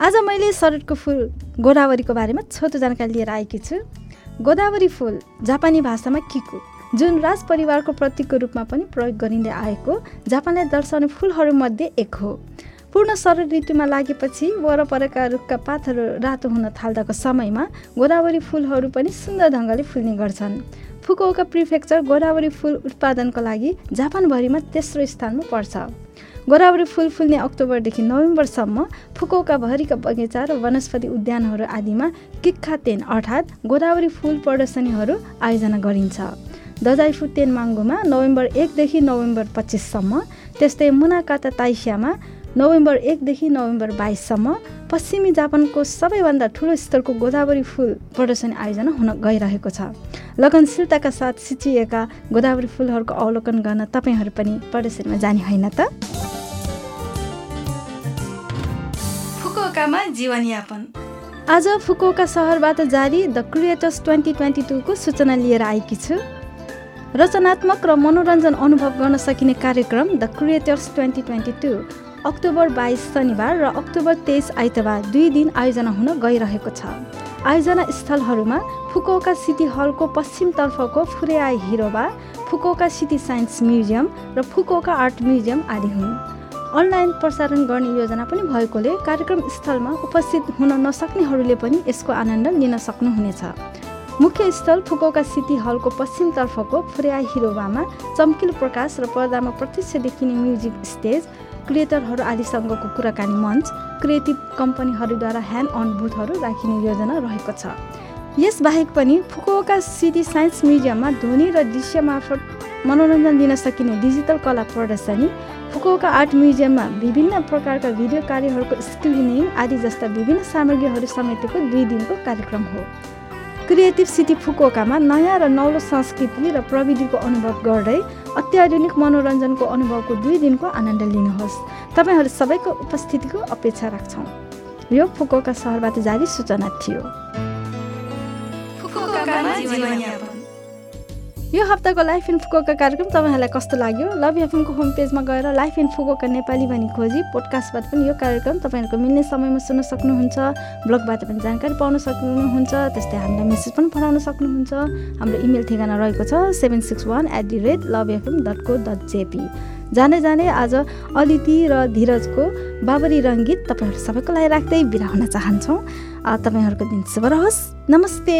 आज मैले शरदको फुल गोदावरीको बारेमा छोटो जानकारी लिएर आएकी छु। गोदावरी फुल जापानी भाषामा किकु जुन राज परिवारको प्रतीकको रूपमा पनि प्रयोग गरिँदै आएको जापानलाई दर्शाउने फुलहरूमध्ये एक हो। पूर्ण शरद ऋतुमा लागेपछि वरपरका रुखका पातहरू रातो हुन थाल्दाको समयमा गोदावरी फुलहरू पनि सुन्दर ढङ्गले फुल्ने गर्छन्। फुकुओका प्रिफेक्चर गोदावरी फुल उत्पादनको लागि जापानभरिमा तेस्रो स्थानमा पर्छ। गोदावरी फुल फुल्ने अक्टोबरदेखि नोभेम्बरसम्म फुकुओकाभरिका बगैँचा र वनस्पति उद्यानहरू आदिमा किक्खा तेन अर्थात् गोदावरी फुल प्रदर्शनीहरू आयोजना गरिन्छ। दजाइफु तेनमाङ्गुमा नोभेम्बर एकदेखि नोभेम्बर पच्चिससम्म त्यस्तै मुनाकाता ताइसियामा नोभेम्बर एकदेखि नोभेम्बर बाइससम्म पश्चिमी जापानको सबैभन्दा ठुलो स्तरको गोदावरी फुल प्रदर्शनी आयोजना हुन गइरहेको छ। लगनशीलताका साथ सिचिएका गोदावरी फुलहरूको अवलोकन गर्न तपाईँहरू पनि प्रदर्शनीमा जाने होइन त? फुकुओकामा जीवनयापन। आज फुकुओका सहरबाट जारी द क्रिएटर्स ट्वेन्टी ट्वेन्टी टूको सूचना लिएर आएकी छु। रचनात्मक र मनोरञ्जन अनुभव गर्न सकिने कार्यक्रम the creators twenty twenty two. October बाइस शनिबार र अक्टोबर तेइस आइतबार दुई दिन आयोजना हुन गइरहेको छ। आयोजना स्थलहरूमा फुकोका सिटी हलको पश्चिमतर्फको Fureai Hiroba Fukuoka City Science Museum र फुकोका आर्ट म्युजियम आदि हुन्। अनलाइन प्रसारण गर्ने योजना पनि भएकोले कार्यक्रम स्थलमा उपस्थित हुन नसक्नेहरूले पनि यसको आनन्द लिन सक्नुहुनेछ। मुख्य स्थल फुकोका सिटी हलको पश्चिमतर्फको फुर्या हिरोबामा चम्किलो प्रकाश र पर्दामा प्रत्यक्ष देखिने म्युजिक स्टेज क्रिएटरहरू आदिसँगको कुराकानी मञ्च क्रिएटिभ कम्पनीहरूद्वारा ह्यान्ड अन बुथहरू राखिने योजना रहेको छ। यसबाहेक पनि फुकुओका सिटी साइन्स म्युजियममा ध्वनि र दृश्य मार्फत मनोरञ्जन दिन सकिने डिजिटल कला प्रदर्शनी फुकुओका आर्ट म्युजियममा विभिन्न प्रकारका भिडियो कार्यहरूको स्क्रिनिङ आदि जस्ता विभिन्न सामग्रीहरू समेटेको दुई दिनको कार्यक्रम हो। क्रिएटिभ सिटी फुकोकामा नयाँ र नौलो संस्कृति र प्रविधिको अनुभव गर्दै अत्याधुनिक मनोरञ्जनको अनुभवको दुई दिनको आनन्द लिनुहोस्। तपाईँहरू सबैको उपस्थितिको अपेक्षा राख्छौँ। यो फुकोका सहरबाट जारी सूचना थियो। यो हप्ताको लाइफ इन फुकोका कार्यक्रम तपाईँहरूलाई कस्तो लाग्यो? लभ एफएमको होम पेजमा गएर लाइफ इन फुकोका नेपाली भनी खोजी पोडकास्टबाट पनि यो कार्यक्रम तपाईँहरूको मिल्ने समयमा सुन्न सक्नुहुन्छ ब्लगबाट पनि जानकारी पाउन सक्नुहुन्छ त्यस्तै हामीलाई मेसेज पनि पठाउन सक्नुहुन्छ। हाम्रो इमेल ठेगाना रहेको छ seven six one at the rate love FM dot co dot JP जाँदै जाँदै आज अलिति र धीरजको बाबरी रङ्गीत तपाईँहरू सबैको लागि राख्दै बिदा हुन चाहन्छौँ। तपाईँहरूको दिन शुभ रहोस्। नमस्ते।